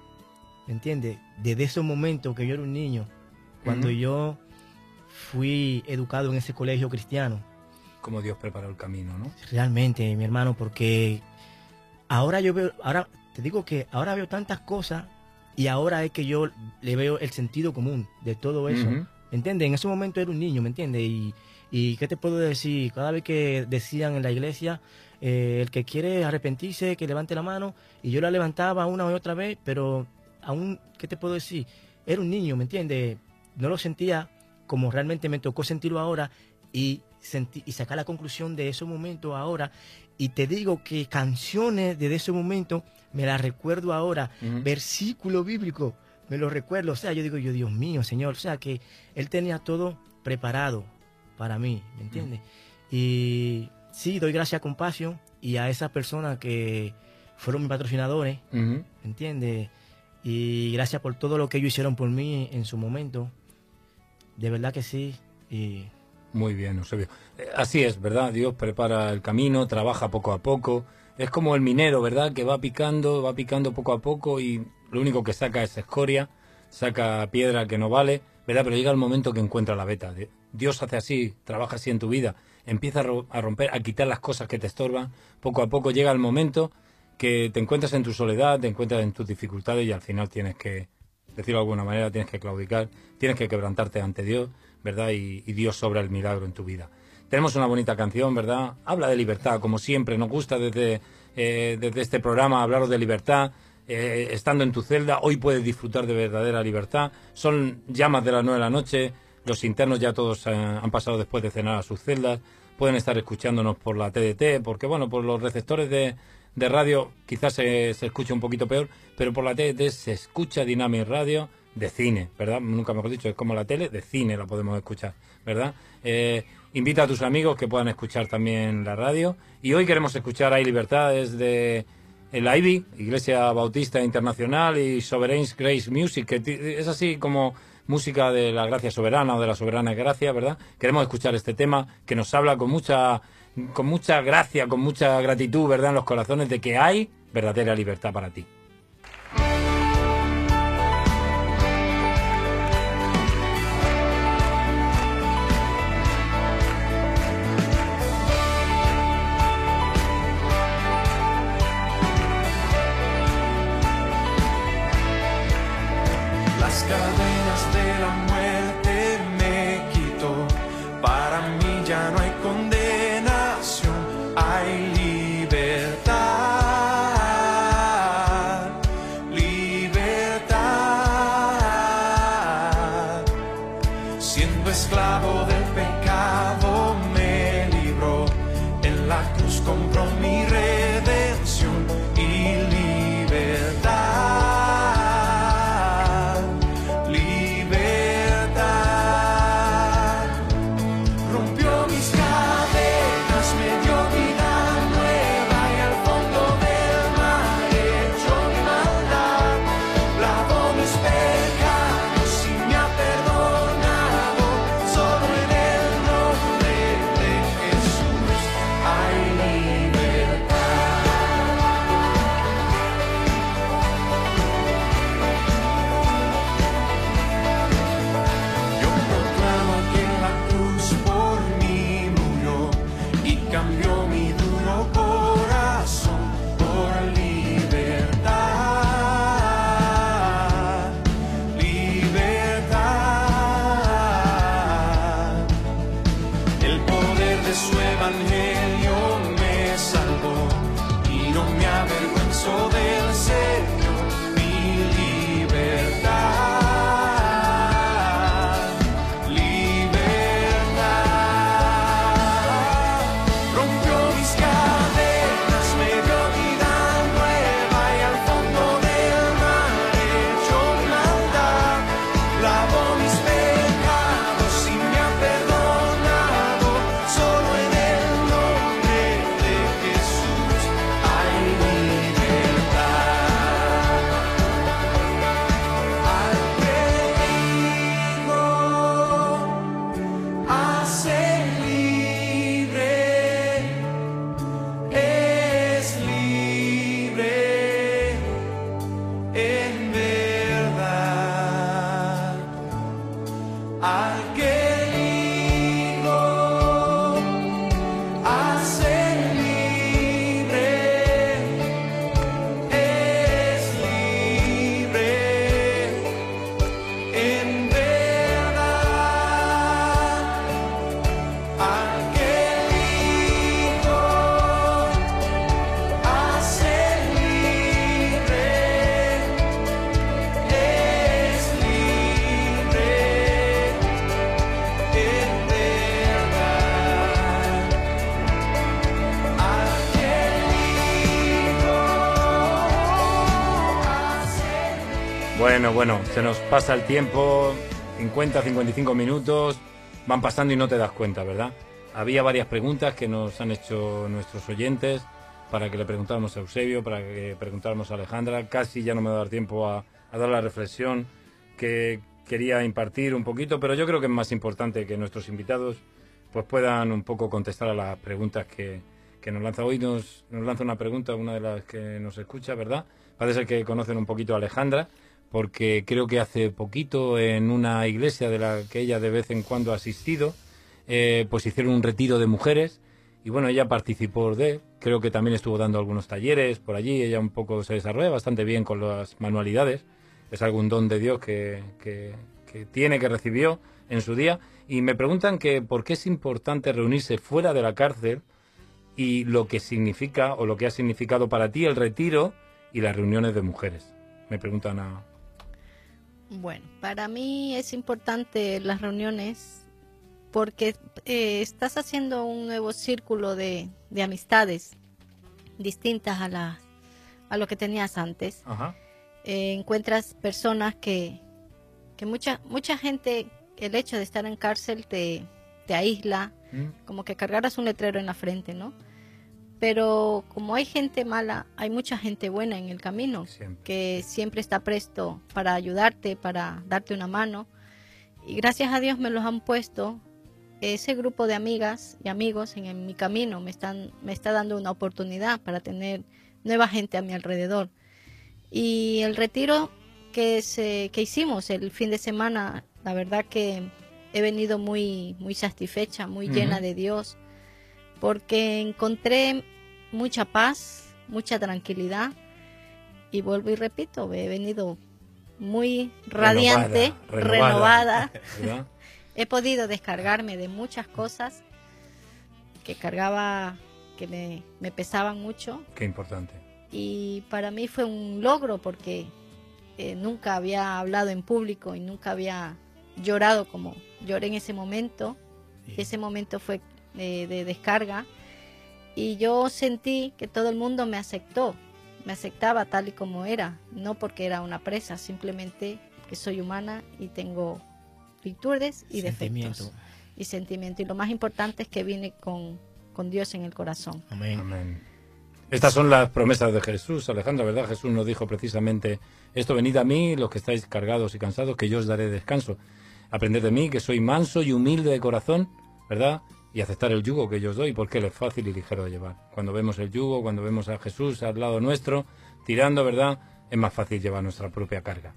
¿me entiendes? Desde ese momento que yo era un niño, cuando yo fui educado en ese colegio cristiano. Cómo Dios preparó el camino, ¿no? Realmente, mi hermano, porque ahora yo veo, ahora te digo que ahora veo tantas cosas y ahora es que yo le veo el sentido común de todo eso. ¿Me entiendes? En ese momento era un niño, ¿me entiendes? Y, y ¿qué te puedo decir? Cada vez que decían en la iglesia, eh, el que quiere arrepentirse, que levante la mano, y yo la levantaba una y otra vez, pero aún, ¿qué te puedo decir? Era un niño, ¿me entiendes? No lo sentía como realmente me tocó sentirlo ahora y, sentí, y sacar la conclusión de ese momento ahora. Y te digo que canciones desde ese momento me las recuerdo ahora, Ujú. versículo bíblico, me lo recuerdo. O sea, yo digo, yo, Dios mío, Señor. O sea, que Él tenía todo preparado para mí, ¿me entiendes? Y sí, doy gracias a Compasión y a esas personas que fueron mis patrocinadores. ¿me entiendes? Y gracias por todo lo que ellos hicieron por mí en su momento. De verdad que sí. Y Muy bien, Eusebio. Eh, Así es, ¿verdad? Dios prepara el camino, trabaja poco a poco. Es como el minero, ¿verdad? Que va picando, va picando poco a poco y lo único que saca es escoria, saca piedra que no vale, ¿verdad? Pero llega el momento que encuentra la beta. Dios hace así, trabaja así en tu vida. Empieza a romper, a quitar las cosas que te estorban. Poco a poco llega el momento que te encuentras en tu soledad, te encuentras en tus dificultades y al final tienes que, decirlo de alguna manera, tienes que claudicar, tienes que quebrantarte ante Dios, ¿verdad? Y, Dios sobra el milagro en tu vida. Tenemos una bonita canción, ¿verdad? Habla de libertad, como siempre. Nos gusta desde, eh, desde este programa hablaros de libertad. Eh, estando en tu celda, hoy puedes disfrutar de verdadera libertad. Son llamas de las nueve de la noche. Los internos ya todos eh, han pasado después de cenar a sus celdas. Pueden estar escuchándonos por la TDT, porque bueno, por los receptores de, de radio quizás se, se escucha un poquito peor, pero por la TDT se escucha Dynamic Radio de cine, ¿verdad? Nunca mejor dicho, es como la tele, de cine la podemos escuchar, ¿verdad? Eh, invita a tus amigos que puedan escuchar también la radio. Y hoy queremos escuchar Hay Libertad desde la IBI, Iglesia Bautista Internacional, y Sovereign's Grace Music, que es así como música de la gracia soberana o de la soberana gracia, ¿verdad? Queremos escuchar este tema que nos habla con mucha, con mucha gracia, con mucha gratitud, ¿verdad? En los corazones de que hay verdadera libertad para ti. Bueno, se nos pasa el tiempo, 50, 55 minutos, van pasando y no te das cuenta, ¿verdad? Había varias preguntas que nos han hecho nuestros oyentes para que le preguntáramos a Eusebio, para que preguntáramos a Alejandra. Casi ya no me va a dar tiempo a, dar la reflexión que quería impartir un poquito, pero yo creo que es más importante que nuestros invitados pues puedan un poco contestar a las preguntas que, nos lanza hoy. Nos, lanza una pregunta, una de las que nos escucha, ¿verdad? Parece que conocen un poquito a Alejandra, porque creo que hace poquito en una iglesia de la que ella de vez en cuando ha asistido, eh, pues hicieron un retiro de mujeres y bueno, ella participó de, creo que también estuvo dando algunos talleres por allí, ella un poco se desarrolla bastante bien con las manualidades, es algún don de Dios que, que, que tiene, que recibió en su día, y me preguntan que por qué es importante reunirse fuera de la cárcel y lo que significa o lo que ha significado para ti el retiro y las reuniones de mujeres. Me preguntan a... Bueno, para mí es importante las reuniones porque eh, estás haciendo un nuevo círculo de, de amistades distintas a, la, a lo que tenías antes. Ajá. Eh, encuentras personas que, que mucha, mucha gente, el hecho de estar en cárcel te, te aísla, Mm. como que cargaras un letrero en la frente, ¿no? Pero como hay gente mala, hay mucha gente buena en el camino Siempre. que siempre está presto para ayudarte, para darte una mano. Y gracias a Dios me los han puesto ese grupo de amigas y amigos en, en mi camino. Me, están, me está dando una oportunidad para tener nueva gente a mi alrededor. Y el retiro que, se, que hicimos el fin de semana, la verdad que he venido muy, muy satisfecha, muy llena Ujú. de Dios, porque encontré mucha paz, mucha tranquilidad y vuelvo y repito, he venido muy radiante, renovada. He podido descargarme de muchas cosas que cargaba, que me, me pesaban mucho Qué importante. y para mí fue un logro porque eh, nunca había hablado en público y nunca había llorado como lloré en ese momento. Ese momento fue de descarga y yo sentí que todo el mundo me aceptó, me aceptaba tal y como era, no porque era una presa, simplemente que soy humana y tengo virtudes y defectos y sentimiento. Y lo más importante es que vine con, con Dios en el corazón. Amén. Amén. Estas son las promesas de Jesús, Alejandra, ¿verdad? Jesús nos dijo precisamente esto, venid a mí, los que estáis cargados y cansados, que yo os daré descanso. Aprended de mí, que soy manso y humilde de corazón, ¿verdad? Y aceptar el yugo que yo os doy, porque él es fácil y ligero de llevar. Cuando vemos el yugo, cuando vemos a Jesús al lado nuestro, tirando, ¿verdad? Es más fácil llevar nuestra propia carga.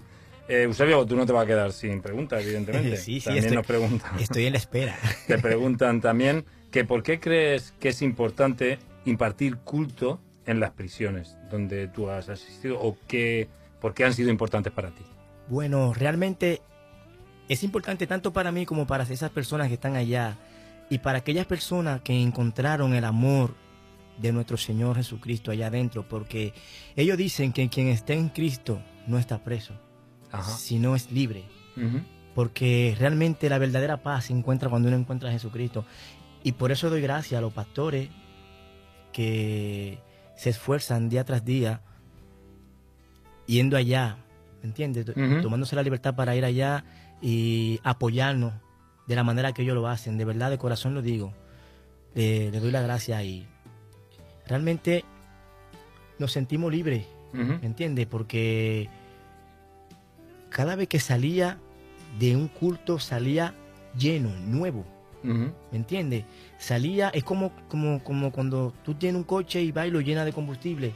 Eh, Eusebio, tú no te vas a quedar sin pregunta, evidentemente. Sí, sí, También estoy- nos preguntan. Estoy en la espera. Te preguntan también que por qué crees que es importante impartir culto en las prisiones donde tú has asistido o qué, por qué han sido importantes para ti. Bueno, realmente es importante tanto para mí como para esas personas que están allá y para aquellas personas que encontraron el amor de nuestro Señor Jesucristo allá adentro, porque ellos dicen que quien está en Cristo no está preso, Ajá. sino es libre, porque realmente la verdadera paz se encuentra cuando uno encuentra a Jesucristo. Y por eso doy gracias a los pastores que se esfuerzan día tras día yendo allá, ¿me entiendes? Tomándose la libertad para ir allá y apoyarnos de la manera que ellos lo hacen. De verdad, de corazón lo digo. Le, le doy la gracia y realmente nos sentimos libres, Ujú. ¿me entiendes? Porque cada vez que salía de un culto salía lleno, nuevo. ¿Me entiendes? Salía, es como, como, como cuando tú tienes un coche y vas y lo llenas de combustible.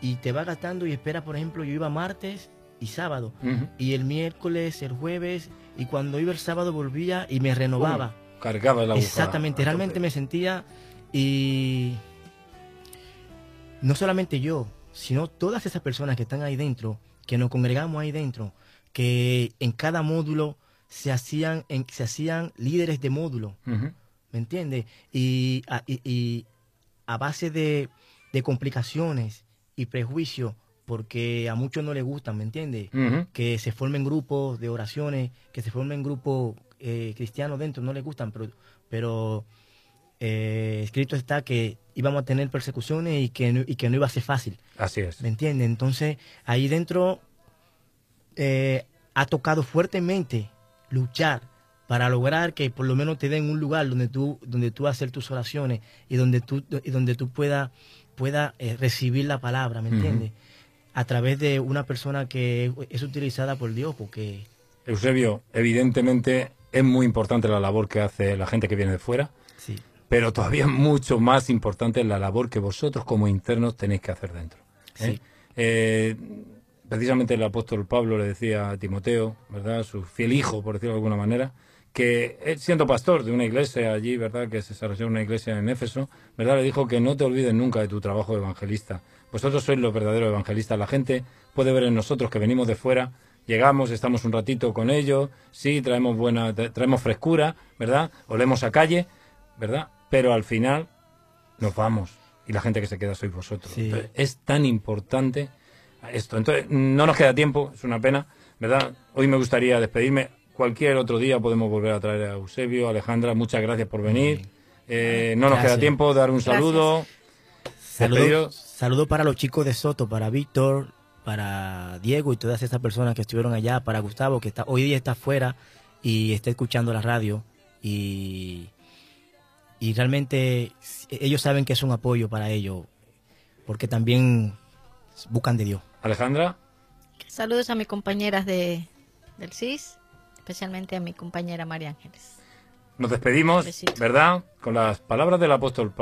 Y te va gastando y espera, por ejemplo, yo iba martes y sábado. Y el miércoles, el jueves, y cuando iba el sábado volvía y me renovaba. Cargaba la Exactamente, a realmente me sentía y no solamente yo, sino todas esas personas que están ahí dentro, que nos congregamos ahí dentro, que en cada módulo se hacían, en- se hacían líderes de módulo. ¿me entiendes? Y, a- y- y a base de, de complicaciones y prejuicios, porque a muchos no les gustan, ¿me entiendes? Que se formen grupos de oraciones, que se formen grupos eh, cristianos dentro, no les gustan, pero, pero eh, escrito está que íbamos a tener persecuciones y que, no, y que no iba a ser fácil, Así es. ¿me entiendes? Entonces, ahí dentro eh, ha tocado fuertemente luchar para lograr que por lo menos te den un lugar donde tú, donde tú hacer tus oraciones y donde tú, y donde tú puedas pueda, eh, recibir la palabra, ¿me entiendes? A través de una persona que es utilizada por Dios, porque Eusebio, evidentemente es muy importante la labor que hace la gente que viene de fuera, sí, pero todavía mucho más importante es la labor que vosotros como internos tenéis que hacer dentro. ¿eh? Sí. Eh, precisamente el apóstol Pablo le decía a Timoteo, ¿verdad? Su fiel hijo, por decirlo de alguna manera, que él, siendo pastor de una iglesia allí, ¿verdad? Que se desarrolló una iglesia en Éfeso, ¿verdad? Le dijo que no te olvides nunca de tu trabajo de evangelista. Vosotros sois los verdaderos evangelistas. La gente puede ver en nosotros que venimos de fuera, llegamos, estamos un ratito con ellos, sí, traemos buena, tra- traemos frescura, ¿verdad? Olemos a calle, ¿verdad? Pero al final nos vamos y la gente que se queda sois vosotros. Sí. Entonces, es tan importante esto. Entonces, no nos queda tiempo, es una pena, ¿verdad? Hoy me gustaría despedirme. Cualquier otro día podemos volver a traer a Eusebio, Alejandra, muchas gracias por venir. Eh, no nos Gracias. queda tiempo, dar un Gracias. saludo. saludos Despedidos. saludo para los chicos de Soto, para Víctor, para Diego y todas esas personas que estuvieron allá, para Gustavo, que está, hoy día está afuera y está escuchando la radio y, y realmente ellos saben que es un apoyo para ellos, porque también buscan de Dios. Alejandra, Saludos a mis compañeras de, del CIS, especialmente a mi compañera María Ángeles. nos despedimos, Besito. ¿verdad? Con las palabras del apóstol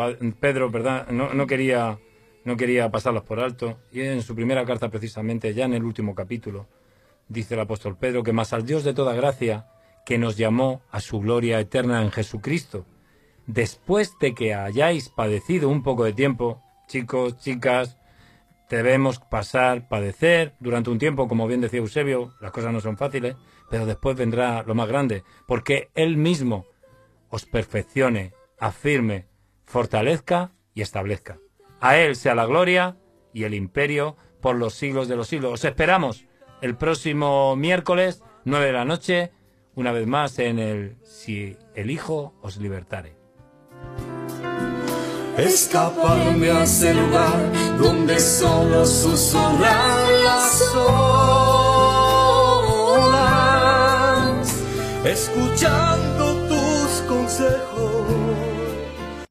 Pedro, ¿verdad? No, no quería no quería pasarlas por alto. Y en su primera carta, precisamente, ya en el último capítulo, dice el apóstol Pedro que más al Dios de toda gracia, que nos llamó a su gloria eterna en Jesucristo, después de que hayáis padecido un poco de tiempo, chicos, chicas, debemos pasar, padecer durante un tiempo, como bien decía Eusebio, las cosas no son fáciles, pero después vendrá lo más grande, porque Él mismo os perfeccione, afirme, fortalezca y establezca. A Él sea la gloria y el imperio por los siglos de los siglos. Os esperamos el próximo miércoles, 9 de la noche, una vez más en el Si el Hijo os libertare. Escaparme a ese lugar donde solo susurran escuchando tus consejos.